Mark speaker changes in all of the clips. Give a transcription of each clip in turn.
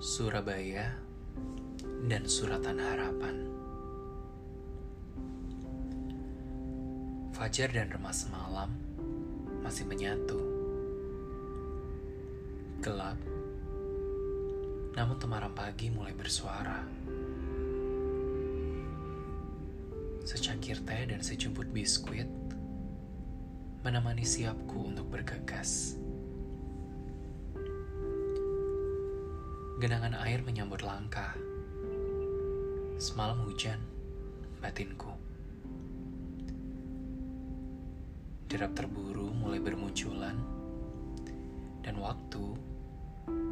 Speaker 1: Surabaya dan Suratan Harapan. Fajar dan remas malam masih menyatu. Gelap, namun temaram pagi mulai bersuara. Secangkir teh dan sejumput biskuit menemani siapku untuk bergegas. Genangan air menyambut langkah. Semalam hujan, batinku. Derap terburu mulai bermunculan, dan waktu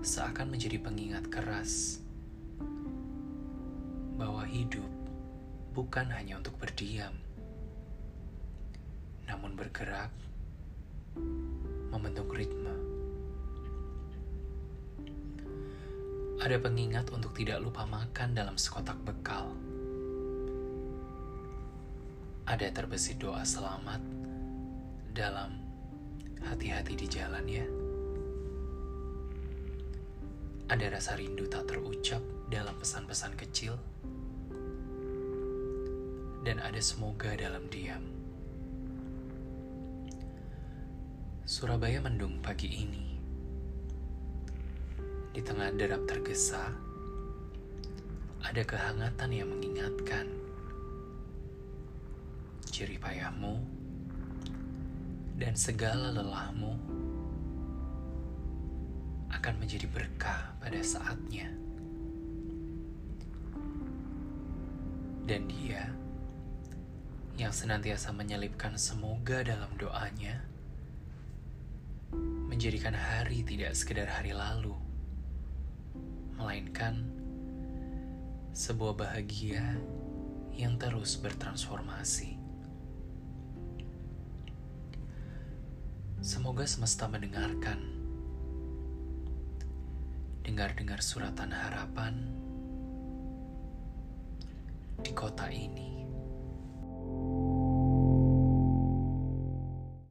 Speaker 1: seakan menjadi pengingat keras bahwa hidup bukan hanya untuk berdiam, namun bergerak, membentuk ritme. Ada pengingat untuk tidak lupa makan dalam sekotak bekal. Ada terbesit doa selamat dalam hati-hati di jalan ya. Ada rasa rindu tak terucap dalam pesan-pesan kecil. Dan ada semoga dalam diam. Surabaya mendung pagi ini di tengah derap tergesa, ada kehangatan yang mengingatkan ciri payahmu dan segala lelahmu akan menjadi berkah pada saatnya. Dan dia yang senantiasa menyelipkan semoga dalam doanya menjadikan hari tidak sekedar hari lalu melainkan sebuah bahagia yang terus bertransformasi. Semoga semesta mendengarkan, dengar-dengar suratan harapan di kota ini.